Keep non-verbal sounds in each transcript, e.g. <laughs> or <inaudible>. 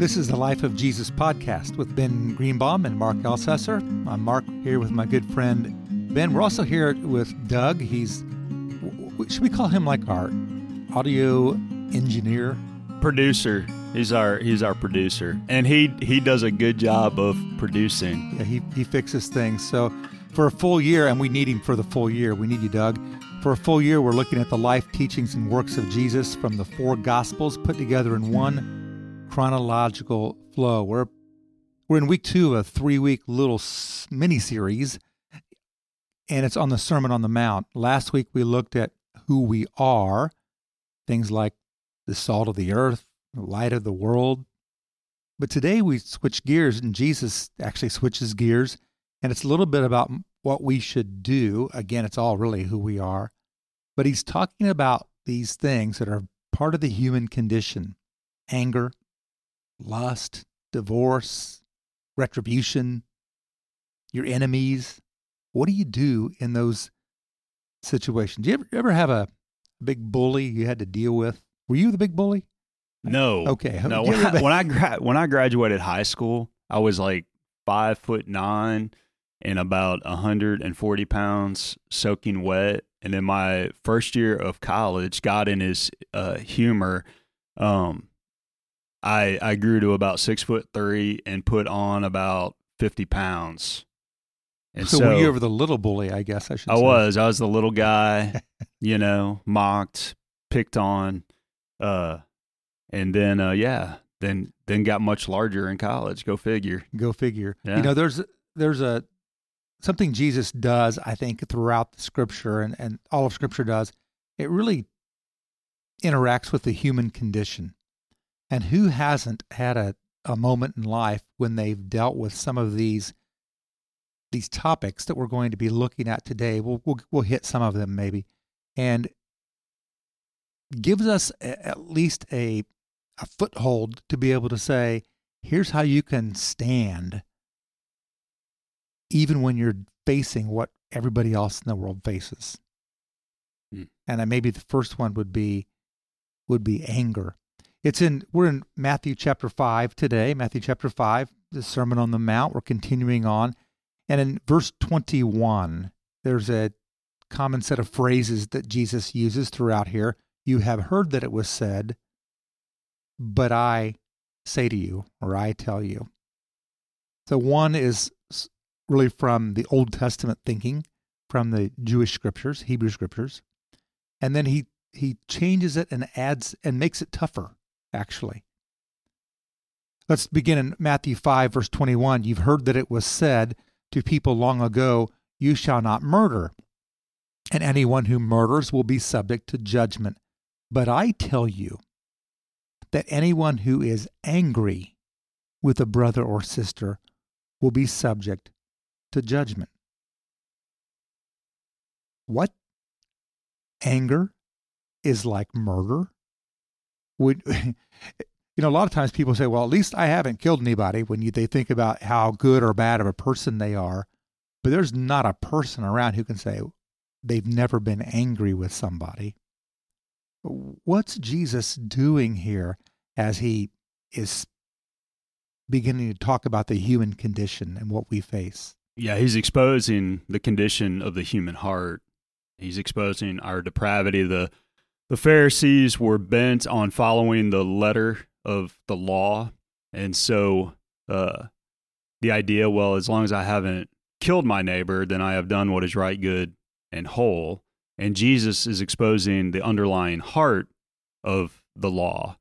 This is the Life of Jesus podcast with Ben Greenbaum and Mark Ellcessor. I'm Mark here with my good friend Ben. We're also here with Doug. He's, should we call him like our audio engineer? Producer. He's our he's our producer, and he he does a good job of producing. Yeah, he he fixes things. So for a full year, and we need him for the full year. We need you, Doug. For a full year, we're looking at the life, teachings, and works of Jesus from the four Gospels put together in one chronological flow. We're we're in week two of a three-week little mini series, and it's on the Sermon on the Mount. Last week we looked at who we are, things like the salt of the earth, the light of the world. But today we switch gears, and Jesus actually switches gears, and it's a little bit about what we should do. Again, it's all really who we are. But he's talking about these things that are part of the human condition anger, lust, divorce, retribution, your enemies. What do you do in those situations? Do you ever, ever have a big bully you had to deal with? Were you the big bully? No. Okay. No. When I, when I, <laughs> gra- when I graduated high school, I was like five foot nine and about 140 pounds soaking wet. And then my first year of college, got in his uh, humor, um, I I grew to about six foot three and put on about 50 pounds. And <laughs> so, so were you ever the little bully? I guess I should. I say. was. I was the little <laughs> guy, you know, mocked, picked on, uh, and then uh, yeah, then then got much larger in college. Go figure. Go figure. Yeah. You know, there's there's a something Jesus does, I think, throughout the scripture and, and all of scripture does, it really interacts with the human condition. And who hasn't had a, a moment in life when they've dealt with some of these these topics that we're going to be looking at today? We'll we'll, we'll hit some of them maybe, and gives us a, at least a a foothold to be able to say, here's how you can stand even when you're facing what everybody else in the world faces. Hmm. And maybe the first one would be would be anger. It's in we're in Matthew chapter 5 today, Matthew chapter 5, the Sermon on the Mount. We're continuing on. And in verse 21, there's a common set of phrases that Jesus uses throughout here. You have heard that it was said, but I say to you, or I tell you. So one is really from the Old Testament thinking, from the Jewish scriptures, Hebrew scriptures. And then he, he changes it and adds and makes it tougher, actually. Let's begin in Matthew 5, verse 21. You've heard that it was said to people long ago, You shall not murder, and anyone who murders will be subject to judgment. But I tell you that anyone who is angry with a brother or sister will be subject to judgment. What? Anger is like murder? Would <laughs> you know, a lot of times people say, well, at least I haven't killed anybody when you, they think about how good or bad of a person they are. But there's not a person around who can say they've never been angry with somebody. What's Jesus doing here as he is beginning to talk about the human condition and what we face? Yeah, he's exposing the condition of the human heart. He's exposing our depravity. The the Pharisees were bent on following the letter of the law, and so uh, the idea, well, as long as I haven't killed my neighbor, then I have done what is right, good, and whole. And Jesus is exposing the underlying heart of the law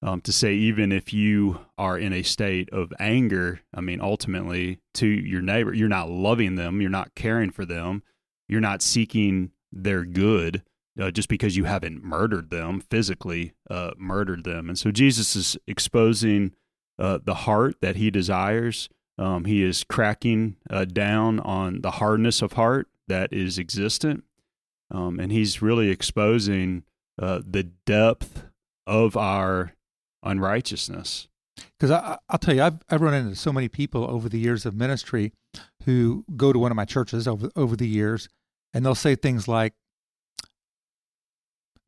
um, to say even if you are in a state of anger, I mean, ultimately to your neighbor, you're not loving them, you're not caring for them, you're not seeking their good uh, just because you haven't murdered them physically, uh, murdered them. And so Jesus is exposing uh, the heart that he desires. Um, he is cracking uh, down on the hardness of heart that is existent. Um, and he's really exposing uh, the depth of our unrighteousness. Because I'll tell you, I've, I've run into so many people over the years of ministry who go to one of my churches over, over the years, and they'll say things like,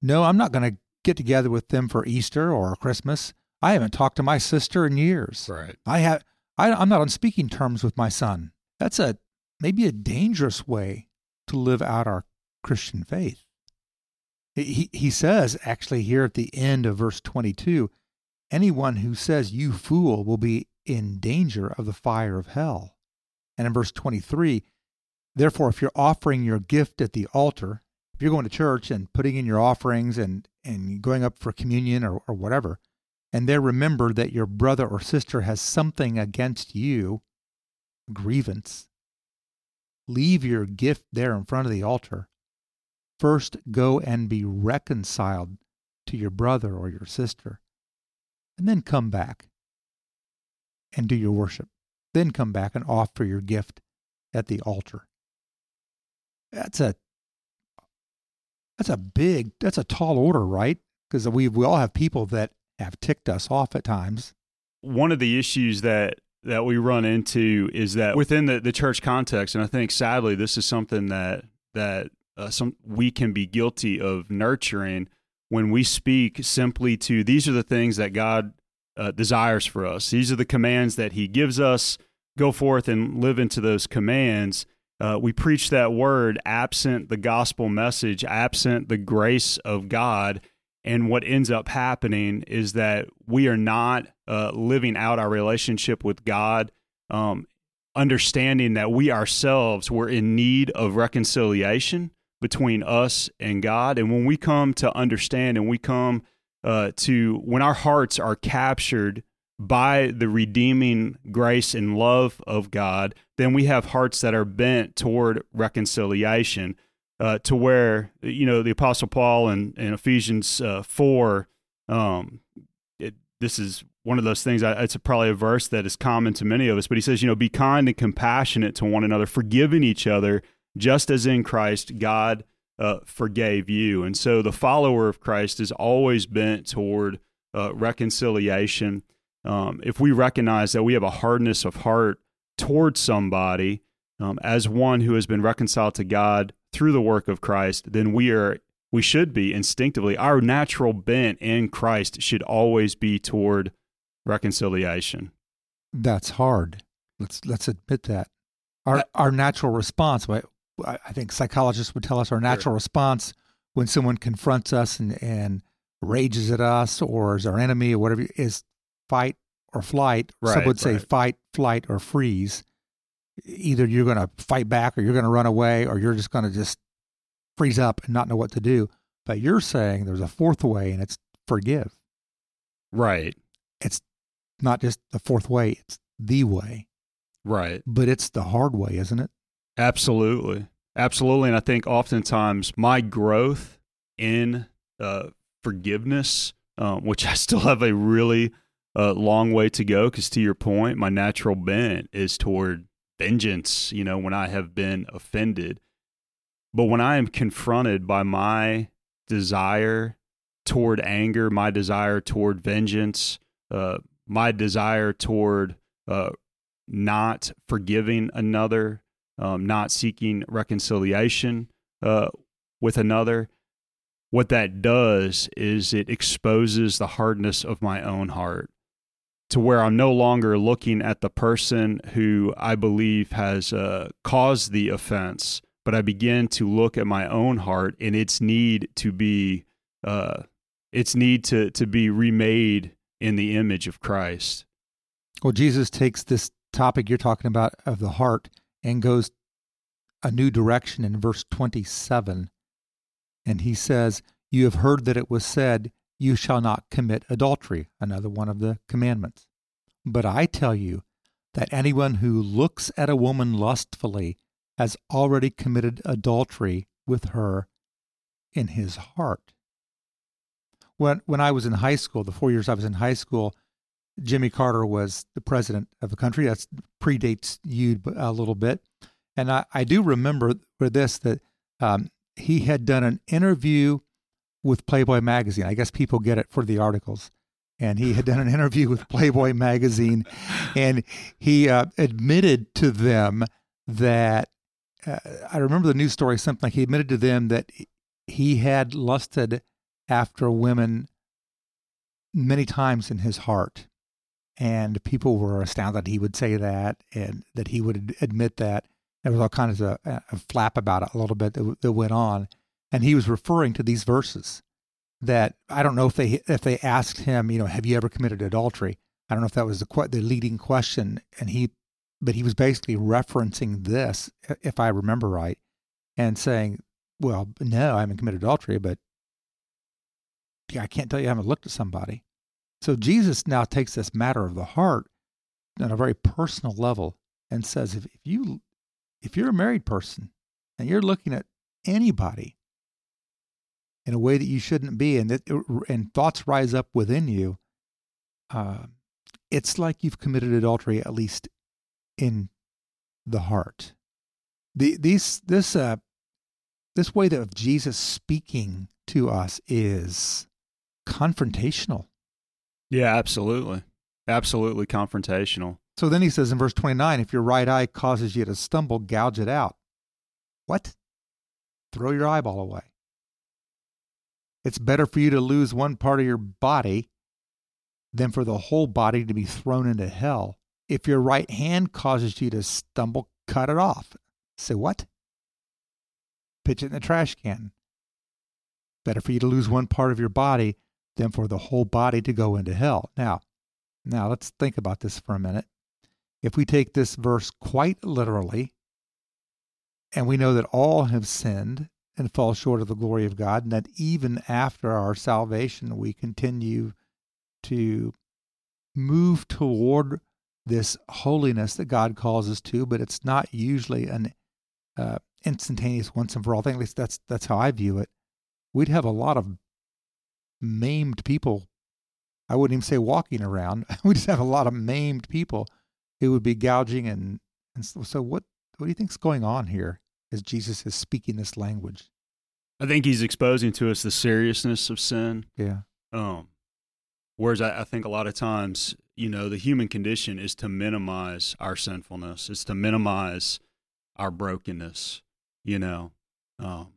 No, I'm not going to get together with them for Easter or Christmas. I haven't talked to my sister in years. Right. I have I, I'm not on speaking terms with my son. That's a maybe a dangerous way to live out our Christian faith. He, he says, actually, here at the end of verse 22, anyone who says, You fool, will be in danger of the fire of hell. And in verse 23, therefore, if you're offering your gift at the altar, you're going to church and putting in your offerings and, and going up for communion or, or whatever, and there remember that your brother or sister has something against you, grievance, leave your gift there in front of the altar. First go and be reconciled to your brother or your sister, and then come back and do your worship. Then come back and offer your gift at the altar. That's a that's a big that's a tall order, right? Because we we all have people that have ticked us off at times. One of the issues that that we run into is that within the, the church context, and I think sadly this is something that that uh, some we can be guilty of nurturing when we speak simply to these are the things that God uh, desires for us. These are the commands that He gives us. Go forth and live into those commands. Uh, we preach that word absent the gospel message, absent the grace of God. And what ends up happening is that we are not uh, living out our relationship with God um, understanding that we ourselves were in need of reconciliation between us and God. And when we come to understand and we come uh, to, when our hearts are captured by the redeeming grace and love of God, then we have hearts that are bent toward reconciliation. Uh, to where you know the Apostle Paul in, in Ephesians uh, four, um, it, this is one of those things. I, it's a, probably a verse that is common to many of us, but he says, you know, be kind and compassionate to one another, forgiving each other, just as in Christ God uh, forgave you. And so the follower of Christ is always bent toward uh, reconciliation. Um, if we recognize that we have a hardness of heart towards somebody um, as one who has been reconciled to God through the work of Christ, then we are we should be instinctively our natural bent in Christ should always be toward reconciliation. That's hard. Let's let's admit that. Our our natural response, I think psychologists would tell us our natural sure. response when someone confronts us and, and rages at us or is our enemy or whatever is fight or flight. Right, Some would say right. fight, flight, or freeze. Either you're going to fight back or you're going to run away or you're just going to just freeze up and not know what to do. But you're saying there's a fourth way and it's forgive. Right. It's not just the fourth way, it's the way. Right. But it's the hard way, isn't it? Absolutely. Absolutely. And I think oftentimes my growth in uh, forgiveness, um, which <laughs> I still have a really uh, long way to go, because to your point, my natural bent is toward vengeance, you know, when I have been offended. But when I am confronted by my desire toward anger, my desire toward vengeance, uh, my desire toward uh, not forgiving another, um, not seeking reconciliation uh, with another, what that does is it exposes the hardness of my own heart to where I'm no longer looking at the person who I believe has uh, caused the offense, but I begin to look at my own heart and its need to be uh, its need to to be remade in the image of Christ. Well, Jesus takes this topic you're talking about of the heart and goes a new direction in verse 27. And he says, You have heard that it was said, You shall not commit adultery, another one of the commandments. But I tell you that anyone who looks at a woman lustfully has already committed adultery with her in his heart. When, when I was in high school, the four years I was in high school, Jimmy Carter was the president of the country. That predates you a little bit. And I, I do remember for this that um, he had done an interview with Playboy magazine. I guess people get it for the articles. And he had done an interview with Playboy magazine, and he uh, admitted to them that uh, I remember the news story something like he admitted to them that he had lusted after women many times in his heart. And people were astounded that he would say that and that he would admit that. There was all kinds of a, a flap about it a little bit that, that went on. And he was referring to these verses that I don't know if they if they asked him, you know, have you ever committed adultery? I don't know if that was the the leading question, and he, but he was basically referencing this, if I remember right, and saying, "Well, no, I haven't committed adultery, but I can't tell you I haven't looked at somebody." So Jesus now takes this matter of the heart on a very personal level and says, if, if you if you're a married person and you're looking at anybody in a way that you shouldn't be, and that and thoughts rise up within you, uh, it's like you've committed adultery at least in the heart. The these this uh this way that of Jesus speaking to us is confrontational. Yeah, absolutely. Absolutely confrontational. So then he says in verse 29 if your right eye causes you to stumble, gouge it out. What? Throw your eyeball away. It's better for you to lose one part of your body than for the whole body to be thrown into hell. If your right hand causes you to stumble, cut it off. Say what? Pitch it in the trash can. Better for you to lose one part of your body than for the whole body to go into hell. Now, now let's think about this for a minute. If we take this verse quite literally, and we know that all have sinned and fall short of the glory of God, and that even after our salvation, we continue to move toward this holiness that God calls us to, but it's not usually an uh, instantaneous once and for all thing. At least that's that's how I view it. We'd have a lot of maimed people. I wouldn't even say walking around. <laughs> we just have a lot of maimed people who would be gouging and and so, what what do you think's going on here? As Jesus is speaking this language? I think he's exposing to us the seriousness of sin. Yeah. Um, whereas I, I think a lot of times, you know, the human condition is to minimize our sinfulness, is to minimize our brokenness. You know, um,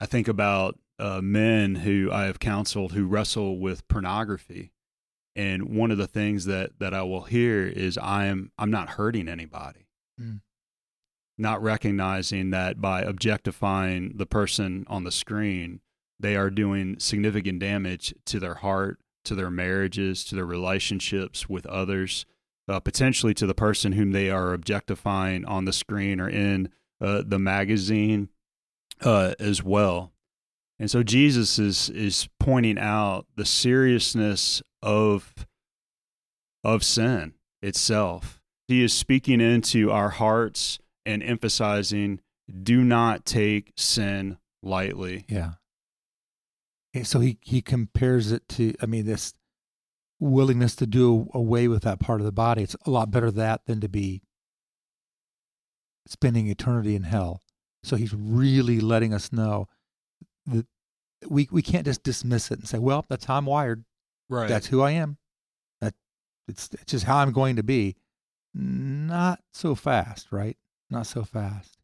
I think about uh, men who I have counseled who wrestle with pornography, and one of the things that that I will hear is I am I'm not hurting anybody. Mm not recognizing that by objectifying the person on the screen, they are doing significant damage to their heart, to their marriages, to their relationships with others, uh, potentially to the person whom they are objectifying on the screen or in uh, the magazine uh, as well. And so Jesus is is pointing out the seriousness of of sin itself. He is speaking into our hearts and emphasizing do not take sin lightly. Yeah. So he, he compares it to, I mean, this willingness to do away with that part of the body. It's a lot better that than to be spending eternity in hell. So he's really letting us know that we we can't just dismiss it and say, "Well, that's how I'm wired. Right. That's who I am. That it's it's just how I'm going to be." Not so fast, right? Not so fast.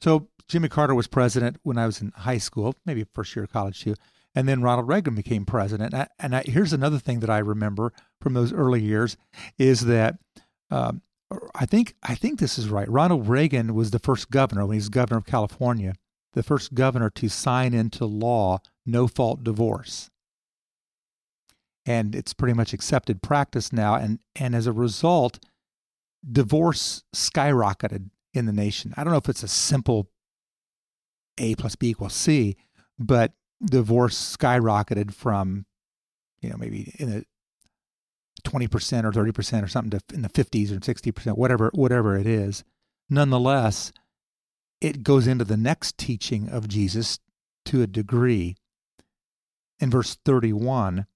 So Jimmy Carter was president when I was in high school, maybe first year of college too. And then Ronald Reagan became president. And, I, and I, here's another thing that I remember from those early years is that um, I think I think this is right. Ronald Reagan was the first governor when he was governor of California, the first governor to sign into law no fault divorce. And it's pretty much accepted practice now. And and as a result, divorce skyrocketed in the nation. I don't know if it's a simple A plus B equals C, but divorce skyrocketed from, you know, maybe in the 20% or 30% or something to in the 50s or 60%, whatever, whatever it is. Nonetheless, it goes into the next teaching of Jesus to a degree. In verse 31,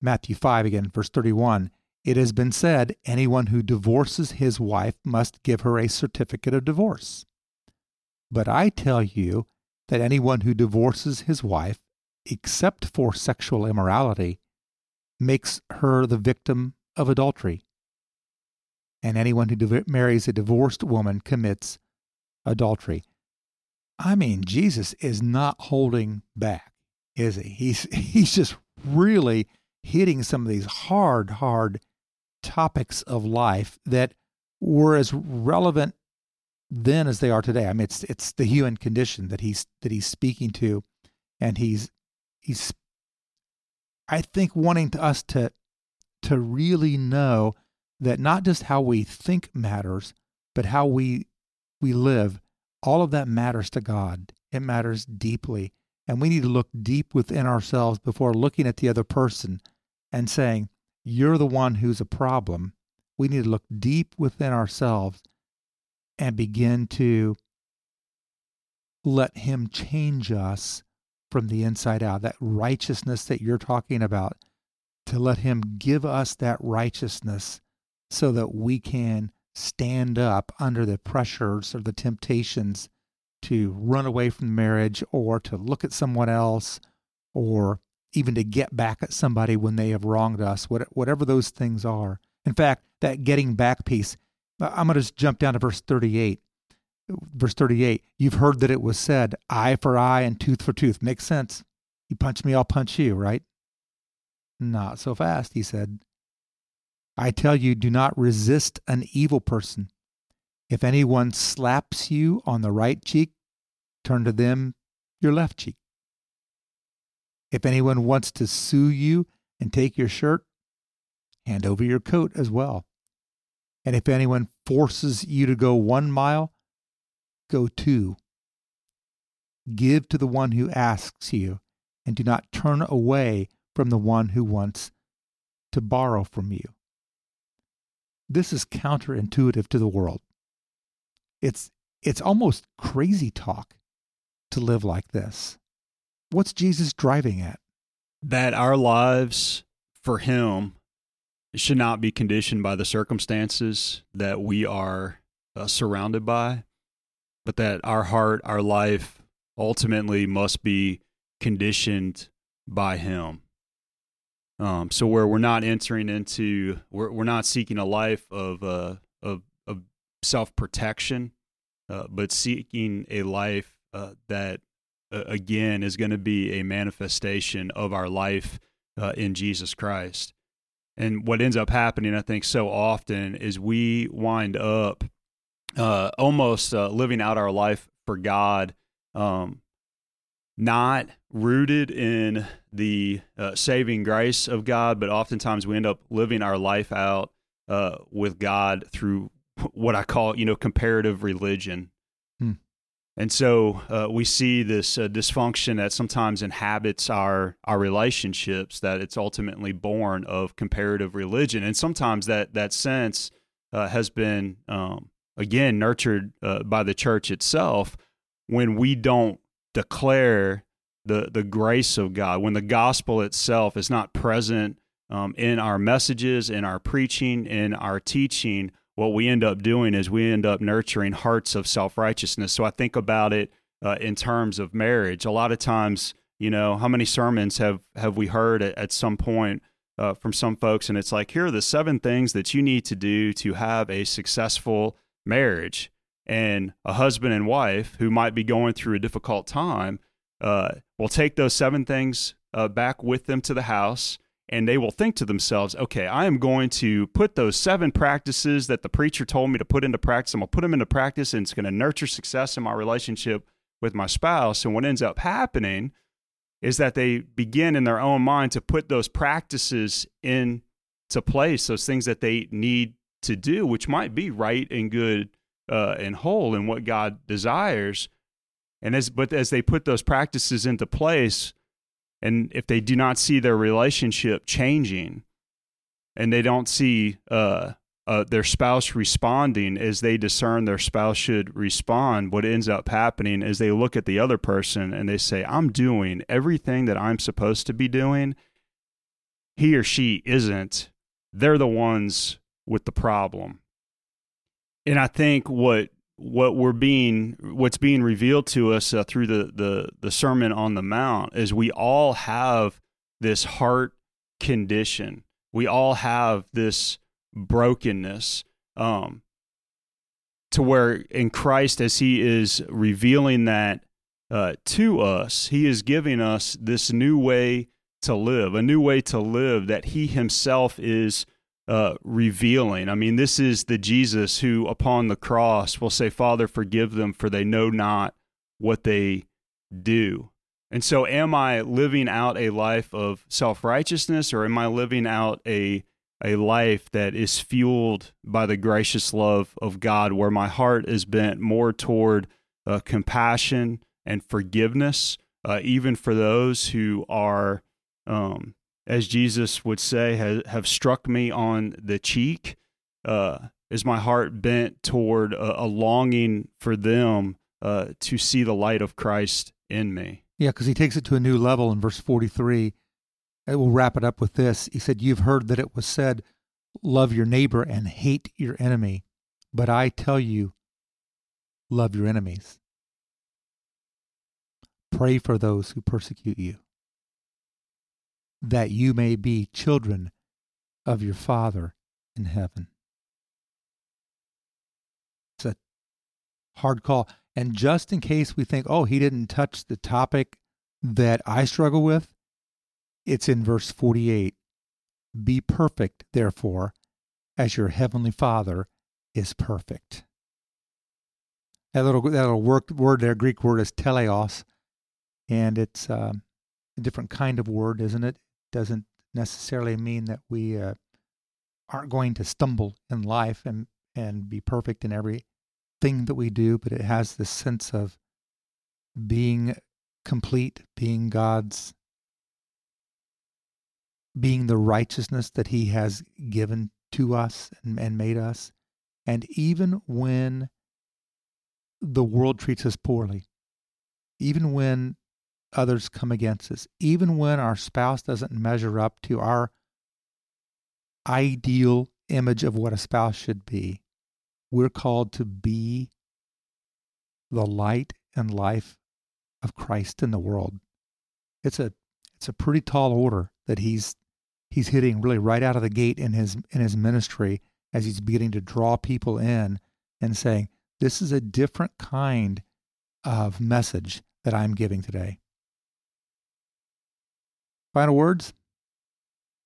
Matthew 5 again, verse 31, it has been said anyone who divorces his wife must give her a certificate of divorce. But I tell you that anyone who divorces his wife, except for sexual immorality, makes her the victim of adultery. And anyone who marries a divorced woman commits adultery. I mean, Jesus is not holding back, is he? He's, <laughs> he's just really hitting some of these hard, hard topics of life that were as relevant then as they are today. I mean, it's it's the human condition that he's that he's speaking to, and he's he's I think wanting to us to to really know that not just how we think matters, but how we we live. All of that matters to God. It matters deeply. And we need to look deep within ourselves before looking at the other person and saying, You're the one who's a problem. We need to look deep within ourselves and begin to let Him change us from the inside out. That righteousness that you're talking about, to let Him give us that righteousness so that we can stand up under the pressures or the temptations to run away from marriage or to look at someone else or even to get back at somebody when they have wronged us, whatever those things are. In fact, that getting back piece, uh, I'm going to just jump down to verse 38. Verse 38, you've heard that it was said, eye for eye and tooth for tooth. Makes sense. You punch me, I'll punch you, right? Not so fast, he said. I tell you, do not resist an evil person. If anyone slaps you on the right cheek, turn to them your left cheek. If anyone wants to sue you and take your shirt, hand over your coat as well. And if anyone forces you to go one mile, go two. Give to the one who asks you, and do not turn away from the one who wants to borrow from you. This is counterintuitive to the world. It's, it's almost crazy talk to live like this. What's Jesus driving at? That our lives for Him should not be conditioned by the circumstances that we are uh, surrounded by, but that our heart, our life ultimately must be conditioned by Him. Um, so where we're not entering into, we're, we're not seeking a life of uh, of, of self protection, uh, but seeking a life uh, that again is going to be a manifestation of our life uh, in Jesus Christ. And what ends up happening, I think, so often is we wind up uh, almost uh, living out our life for God, um, not rooted in the uh, saving grace of God, but oftentimes we end up living our life out uh, with God through what I call, you know, comparative religion. And so uh, we see this uh, dysfunction that sometimes inhabits our our relationships. That it's ultimately born of comparative religion, and sometimes that that sense uh, has been um, again nurtured uh, by the church itself. When we don't declare the the grace of God, when the gospel itself is not present um, in our messages, in our preaching, in our teaching, what we end up doing is we end up nurturing hearts of self righteousness. So I think about it uh, in terms of marriage. A lot of times, you know, how many sermons have have we heard at, at some point uh, from some folks, and it's like, here are the seven things that you need to do to have a successful marriage. And a husband and wife who might be going through a difficult time uh, will take those seven things uh, back with them to the house and they will think to themselves, okay, I am going to put those seven practices that the preacher told me to put into practice. I'm going to put them into practice, and it's going to nurture success in my relationship with my spouse. And what ends up happening is that they begin in their own mind to put those practices into place, those things that they need to do, which might be right and good uh, and whole and what God desires. And as but as they put those practices into place, and if they do not see their relationship changing and they don't see uh, uh, their spouse responding as they discern their spouse should respond, what ends up happening is they look at the other person and they say, I'm doing everything that I'm supposed to be doing. He or she isn't. They're the ones with the problem. And I think what what we're being what's being revealed to us uh, through the, the the sermon on the mount is we all have this heart condition. We all have this brokenness um to where in Christ as he is revealing that uh, to us he is giving us this new way to live, a new way to live that he himself is uh, revealing. I mean, this is the Jesus who, upon the cross, will say, Father, forgive them, for they know not what they do. And so, am I living out a life of self righteousness, or am I living out a a life that is fueled by the gracious love of God, where my heart is bent more toward uh, compassion and forgiveness, uh, even for those who are, um, as Jesus would say, have, have struck me on the cheek? Uh, is my heart bent toward a, a longing for them uh, to see the light of Christ in me? Yeah, because he takes it to a new level in verse 43. And we'll wrap it up with this. He said, You've heard that it was said, Love your neighbor and hate your enemy. But I tell you, love your enemies. Pray for those who persecute you, that you may be children of your Father in heaven. It's a hard call. And just in case we think, oh, he didn't touch the topic that I struggle with, it's in verse 48. Be perfect, therefore, as your heavenly Father is perfect. That little, that little word, word there, Greek word is teleos, and it's um, a different kind of word, isn't it? Doesn't necessarily mean that we uh, aren't going to stumble in life and, and be perfect in every thing that we do, but it has this sense of being complete, being God's, being the righteousness that He has given to us and, and made us. And even when the world treats us poorly, even when others come against us, even when our spouse doesn't measure up to our ideal image of what a spouse should be, we're called to be the light and life of Christ in the world. It's a it's a pretty tall order that he's he's hitting really right out of the gate in his in his ministry as he's beginning to draw people in and saying, This is a different kind of message that I'm giving today. Final words?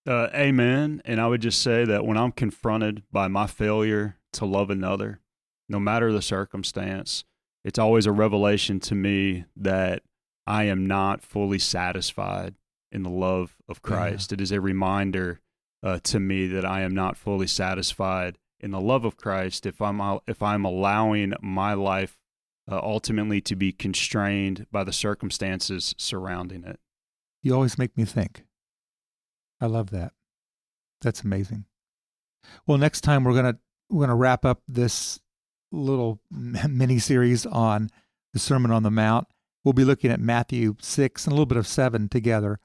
Uh, amen. And I would just say that when I'm confronted by my failure to love another, no matter the circumstance, it's always a revelation to me that I am not fully satisfied in the love of Christ. Yeah. It is a reminder uh, to me that I am not fully satisfied in the love of Christ if I'm if I'm allowing my life uh, ultimately to be constrained by the circumstances surrounding it. You always make me think. I love that. That's amazing. Well, next time we're gonna we're gonna wrap up this little <laughs> mini series on the Sermon on the Mount. We'll be looking at Matthew six and a little bit of seven together,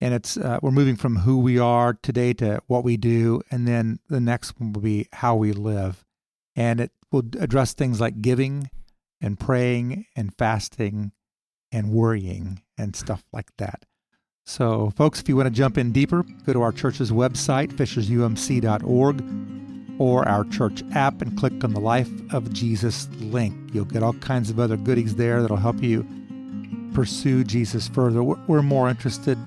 and it's uh, we're moving from who we are today to what we do, and then the next one will be how we live, and it will address things like giving, and praying, and fasting, and worrying, and stuff like that. So, folks, if you want to jump in deeper, go to our church's website, fishersumc.org, or our church app and click on the Life of Jesus link. You'll get all kinds of other goodies there that'll help you pursue Jesus further. We're more interested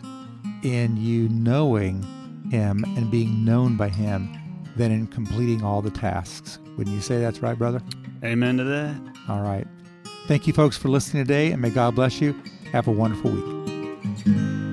in you knowing Him and being known by Him than in completing all the tasks. Wouldn't you say that's right, brother? Amen to that. All right. Thank you, folks, for listening today, and may God bless you. Have a wonderful week.